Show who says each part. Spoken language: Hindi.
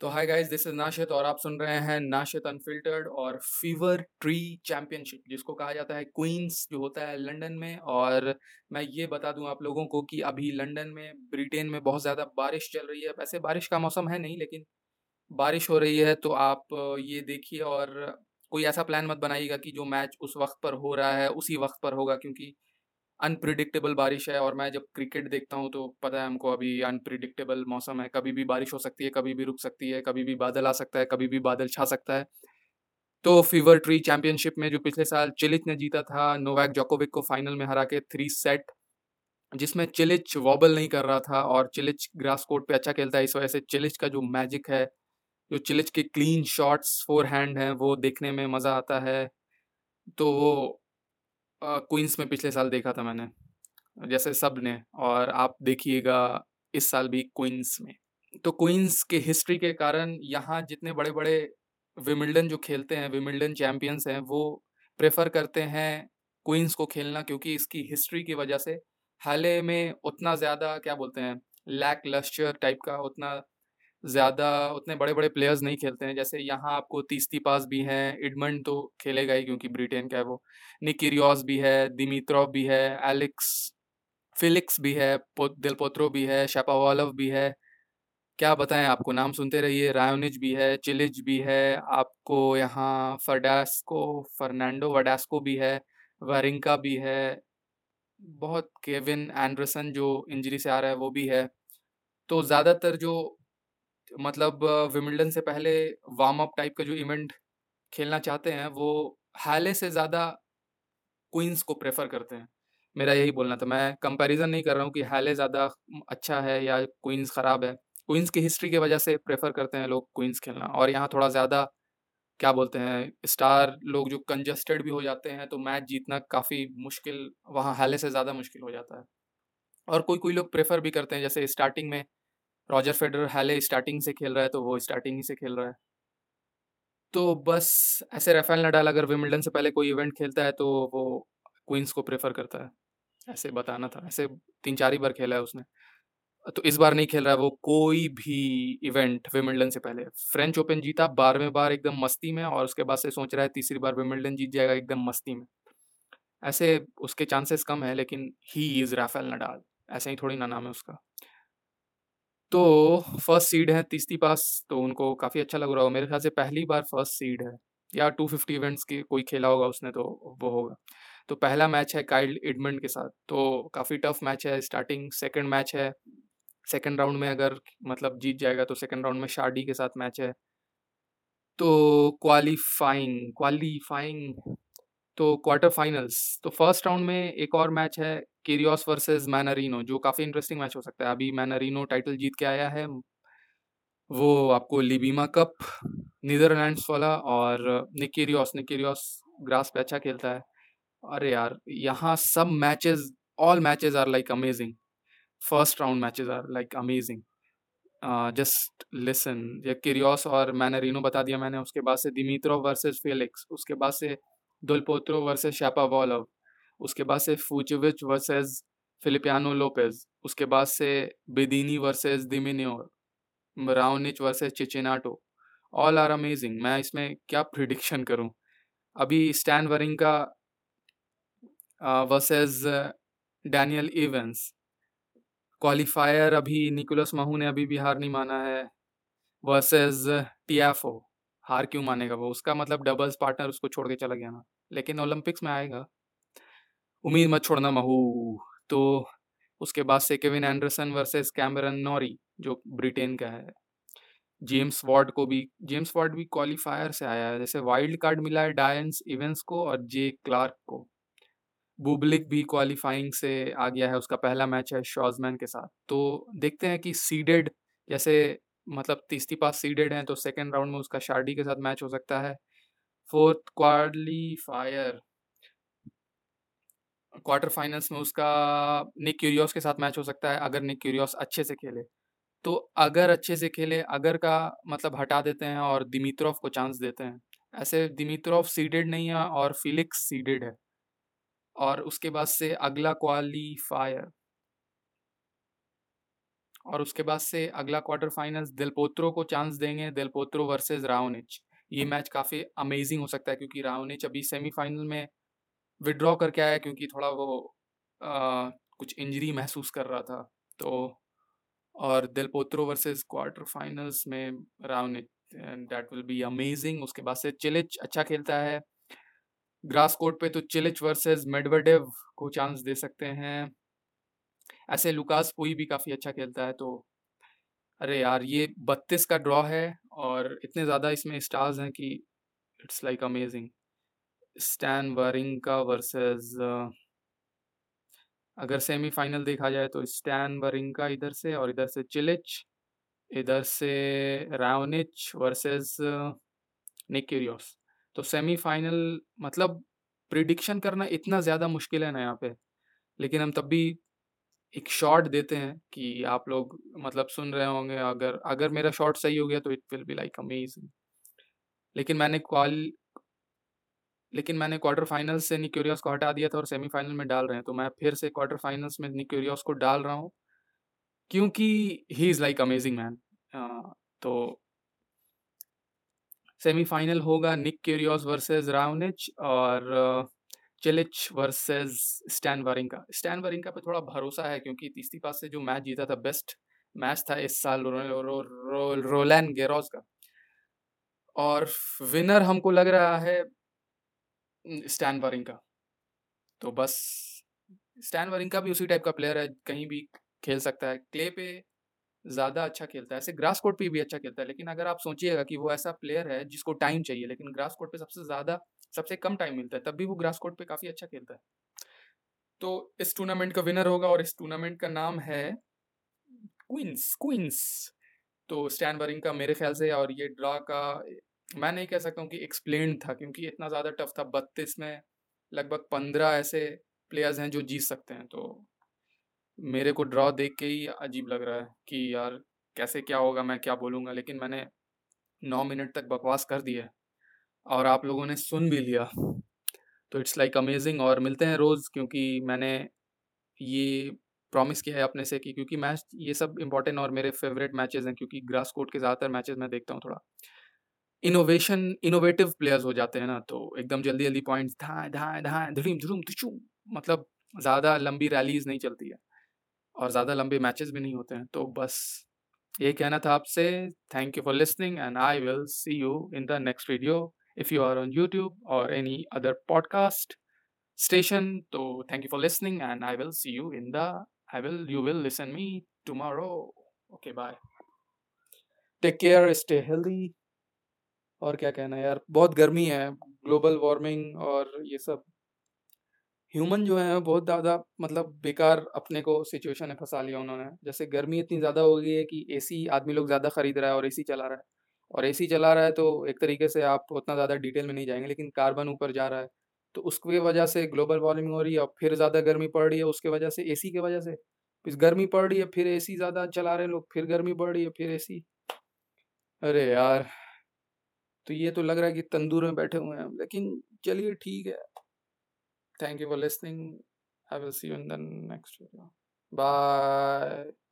Speaker 1: तो hi guys this is Nashit और आप सुन रहे हैं नाशित अनफिल्टर्ड और फीवर ट्री चैंपियनशिप जिसको कहा जाता है क्वींस जो होता है लंदन में। और मैं ये बता दूँ आप लोगों को कि अभी लंदन में ब्रिटेन में बहुत ज़्यादा बारिश चल रही है। वैसे बारिश का मौसम है नहीं, लेकिन बारिश हो रही है तो आप ये देखिए और कोई ऐसा प्लान मत बनाइएगा कि जो मैच उस वक्त पर हो रहा है, उसी वक्त पर होगा, क्योंकि अनप्रिडिक्टेबल बारिश है और मैं जब क्रिकेट देखता हूँ तो पता है हमको अभी अनप्रिडिक्टेबल मौसम है। कभी भी बारिश हो सकती है, कभी भी रुक सकती है, कभी भी बादल आ सकता है, कभी भी बादल छा सकता है। तो फीवर ट्री चैंपियनशिप में जो पिछले साल चिलिच ने जीता था नोवैक जोकोविक को फाइनल में हरा के थ्री सेट जिसमें चिलिच वॉबल नहीं कर रहा था और चिलिच ग्रास कोर्ट पे अच्छा खेलता है, इस वजह से चिलिच का जो मैजिक है, जो चिलिच के क्लीन शॉट्स फोर हैंड हैं, वो देखने में मज़ा आता है। तो क्वींस में पिछले साल देखा था मैंने, जैसे सबने और आप देखिएगा इस साल भी क्वींस में। तो क्वींस के हिस्ट्री के कारण यहाँ जितने बड़े बड़े विमिल्डन जो खेलते हैं विमिल्डन चैम्पियंस हैं, वो प्रेफर करते हैं क्वींस को खेलना क्योंकि इसकी हिस्ट्री की वजह से हाल में उतना ज़्यादा क्या बोलते हैं लैक लस्चर टाइप का उतना ज़्यादा उतने बड़े बड़े प्लेयर्स नहीं खेलते हैं। जैसे यहाँ आपको तीसती पास भी हैं इडमंड तो खेलेगा ही क्योंकि ब्रिटेन का है वो। निकिरियोस भी है दिमित्रोव भी है एलेक्स फिलिक्स भी है पो, दिलपोत्रो भी है शेपावालव भी है। क्या बताएँ आपको? नाम सुनते रहिए। रायोनिज भी है चिलिज भी है आपको यहाँ फर्डास्को फर्नांडो वडास्को भी है वरिंका भी है। बहुत केविन एंडरसन जो इंजरी से आ रहा है वो भी है। तो ज़्यादातर जो मतलब विमिल्डन से पहले वार्म अप टाइप का जो इवेंट खेलना चाहते हैं, वो हाले से ज़्यादा क्वींस को प्रेफर करते हैं। मेरा यही बोलना था। मैं कंपैरिजन नहीं कर रहा हूँ कि हाले ज़्यादा अच्छा है या क्वींस ख़राब है। क्वींस की हिस्ट्री की वजह से प्रेफर करते हैं लोग क्वींस खेलना। और यहाँ थोड़ा ज़्यादा, क्या बोलते हैं, स्टार लोग जो कंजस्टेड भी हो जाते हैं तो मैच जीतना काफ़ी मुश्किल, वहाँ हाले से ज़्यादा मुश्किल हो जाता है। और कोई कोई लोग प्रेफर भी करते हैं, जैसे स्टार्टिंग में रॉजर फेडरर हाले स्टार्टिंग से खेल रहा है तो वो स्टार्टिंग ही से खेल रहा है। तो बस ऐसे राफेल नडाल अगर विमिल्टन से पहले कोई इवेंट खेलता है तो वो क्वींस को प्रेफर करता है। ऐसे बताना था, ऐसे तीन चार ही बार खेला है उसने। तो इस बार नहीं खेल रहा है वो कोई भी इवेंट विमिल्टन से पहले। फ्रेंच ओपन जीता, बारहवें बार एकदम मस्ती में, और उसके बाद से सोच रहा है तीसरी बार विमिल्टन जीत जाएगा एकदम मस्ती में। ऐसे उसके चांसेस कम है, लेकिन ही इज़ राफेल नडाल। ऐसे ही थोड़ी ना नाम है उसका। तो फ़र्स्ट सीड है, तीसरी पास तो उनको काफ़ी अच्छा लग रहा होगा। मेरे ख्याल से पहली बार फ़र्स्ट सीड है। या टू फिफ्टी इवेंट्स की कोई खेला होगा उसने तो वो होगा। तो पहला मैच है काइल्ड एडमंड के साथ। तो काफ़ी टफ मैच है स्टार्टिंग सेकंड मैच है। सेकंड राउंड में अगर मतलब जीत जाएगा तो सेकंड राउंड में शार्डी के साथ मैच है। तो क्वालिफाइंग क्वालिफाइंग तो क्वार्टर फाइनल्स तो फ़र्स्ट राउंड में एक और मैच है किरियोस वर्सेस मैनरिनो जो काफ़ी इंटरेस्टिंग मैच हो सकता है। अभी मैनरिनो टाइटल जीत के आया है। वो आपको लिबीमा कप नीदरलैंड्स वाला और निकिरियोस निकिरियोस ग्रास पे अच्छा खेलता है। अरे यार, यहाँ सब matches all matches are like amazing first round matches are like amazing just listen ये किरियोस और मैनरिनो बता दिया मैंने, उसके बाद से दिमित्रो वर्सेस फेलिक्स उसके बाद से दुलपोत्रो वर्सेस शापा वॉलव उसके बाद से फूचविच वर्सेस फिलिपियानो लोपेज उसके बाद से Bedene versus de Minaur Raonic versus Cecchinato all are amazing मैं इसमें क्या प्रिडिक्शन करूँ? अभी Stan Wawrinka versus Daniel Evans qualifier अभी निकोलस महू ने अभी भी हार नहीं माना है. वर्सेस टीएफओ हार क्यों मानेगा वो? उसका मतलब डबल्स पार्टनर उसको छोड़ के चला गया ना। लेकिन ओलंपिक्स में आएगा। उम्मीद मत छोड़ना महू। तो उसके बाद से Kevin Anderson versus Cameron Norrie, जो ब्रिटेन का है। जेम्स वार्ड को भी, जेम्स वार्ड भी क्वालिफायर से आया है। जैसे वाइल्ड कार्ड मिला है डायंस इवेंट्स को और जे क्लार्क को। बुबलिक भी क्वालिफाइंग से आ गया है। उसका पहला मैच है शॉजमैन के साथ। तो देखते हैं कि सीडेड, जैसे मतलब तीसरी पास सीडेड हैं तो सेकेंड राउंड में उसका शार्डी के साथ मैच हो सकता है। फोर्थ क्वालिफायर क्वार्टर फाइनल्स में उसका निक क्यूरियोस के साथ मैच हो सकता है, अगर निक क्यूरियोस अच्छे से खेले। तो अगर अच्छे से खेले, अगर का मतलब हटा देते हैं और दिमित्रोव को चांस देते हैं। ऐसे दिमित्रोव सीडेड नहीं है और फिलिक्स सीडेड है। और उसके बाद से अगला क्वालिफायर और उसके बाद से अगला क्वार्टर फाइनल्स दिलपोत्रो को चांस देंगे दिल पोत्रो वर्सेस राउनिच ये मैच काफ़ी अमेजिंग हो सकता है क्योंकि राउनिच अभी सेमीफाइनल में विड्रॉ करके आया क्योंकि थोड़ा वो आ, कुछ इंजरी महसूस कर रहा था। तो और दिल पोत्रो वर्सेस क्वार्टर फाइनल्स में Raonic and that will be amazing उसके बाद से चिलिच अच्छा खेलता है। ग्रास कोर्ट पे तो चिलिच वर्सेस मेडवेडेव को चांस दे सकते हैं। ऐसे लुकास कोई भी काफ़ी अच्छा खेलता है तो अरे यार, ये बत्तीस का ड्रॉ है और इतने ज़्यादा इसमें स्टार्स हैं कि it's like amazing. Stan Wawrinka versus अगर सेमीफाइनल देखा जाए तो स्टैन वरिंका इधर से और इधर से चिलिच, इधर से रावनिच वर्सेस निक्यूरियोस तो सेमीफाइनल मतलब प्रिडिक्शन करना इतना ज़्यादा मुश्किल है ना यहाँ पे, लेकिन हम तब भी एक शॉट देते हैं कि आप लोग मतलब सुन रहे होंगे, अगर अगर मेरा शॉट सही हो गया तो it will be like amazing लेकिन मैंने क्वाल लेकिन मैंने क्वार्टर फाइनल से निक्यूरियस को हटा दिया था और सेमीफाइनल में डाल रहे हैं तो मैं फिर से क्वार्टर फाइनल्स में निक्यूरियस को डाल रहा हूँ, क्योंकि he is like amazing man तो सेमीफाइनल होगा निक क्यूरियोस वर्सेस राउनिच और Cilic versus Stan Wawrinka Stan Wawrinka पे थोड़ा भरोसा है क्योंकि तीसरी पास से जो मैच जीता था बेस्ट मैच था इस साल रो, रो, रो, रोलैन गेरोज का। और विनर हमको लग रहा है स्टैन वरिंका तो बस स्टैन वरिंका भी उसी टाइप का प्लेयर है कहीं भी खेल सकता है। क्ले पे ज़्यादा अच्छा खेलता है। ऐसे ग्रास कोर्ट पे भी अच्छा खेलता है लेकिन अगर आप सोचिएगा कि वो ऐसा प्लेयर है जिसको टाइम चाहिए लेकिन ग्रास कोर्ट पे सबसे ज़्यादा सबसे कम टाइम मिलता है, तब भी वो ग्रास कोर्ट पे काफ़ी अच्छा खेलता है। तो इस टूर्नामेंट का विनर होगा और इस टूर्नामेंट का नाम है क्वींस क्वींस तो स्टैन वरिंग का मेरे ख्याल से और ये ड्रा का, मैं नहीं कह सकता हूँ कि एक्सप्लेन था, क्योंकि इतना ज़्यादा टफ था, बत्तीस में लगभग पंद्रह ऐसे प्लेयर्स हैं जो जीत सकते हैं। तो मेरे को ड्रॉ देख के ही अजीब लग रहा है कि यार कैसे क्या होगा, मैं क्या बोलूँगा, लेकिन मैंने नौ मिनट तक बकवास कर दिया और आप लोगों ने सुन भी लिया। तो इट्स लाइक अमेजिंग और मिलते हैं रोज़ क्योंकि मैंने ये प्रॉमिस किया है अपने से कि क्योंकि मैच ये सब इंपॉर्टेंट और मेरे फेवरेट मैचेस हैं क्योंकि ग्रास कोर्ट के ज़्यादातर मैचेस मैं देखता हूँ थोड़ा। इनोवेशन इनोवेटिव प्लेयर्स हो जाते हैं ना तो एकदम जल्दी जल्दी पॉइंट्स धाए धाए धाए, धड़ीम, धुड़ूम मतलब ज़्यादा लंबी रैलीज नहीं चलती है और ज़्यादा लंबे मैचेस भी नहीं होते हैं। तो बस ये कहना था आपसे। Thank you for listening and I will see you in the next video if you are on YouTube or any other podcast station so thank you for listening and i will see you in the, i will, you will listen me tomorrow. Okay, bye. Take care stay healthy और क्या कहना है यार? बहुत गर्मी है ग्लोबल वार्मिंग और ये सब। ह्यूमन जो है, बहुत ज़्यादा मतलब बेकार अपने को सिचुएशन में फंसा लिया उन्होंने। जैसे गर्मी इतनी ज़्यादा हो गई है कि एसी आदमी लोग ज़्यादा खरीद रहा है और एसी चला रहा है। और एसी चला रहा है तो एक तरीके से आप उतना ज़्यादा डिटेल में नहीं जाएँगे, लेकिन कार्बन ऊपर जा रहा है तो उसकी वजह से ग्लोबल वार्मिंग हो रही है और फिर ज़्यादा गर्मी पड़ रही है, उसके वजह से, एसी की वजह से फिर गर्मी पड़ रही है, फिर एसी ज़्यादा चला रहे हैं लोग, फिर गर्मी बढ़ रही है, फिर एसी अरे यार तो ये तो लग रहा है कि तंदूर में बैठे हुए हैं लेकिन चलिए ठीक है thank you for listening. I will see you in the next video. Bye.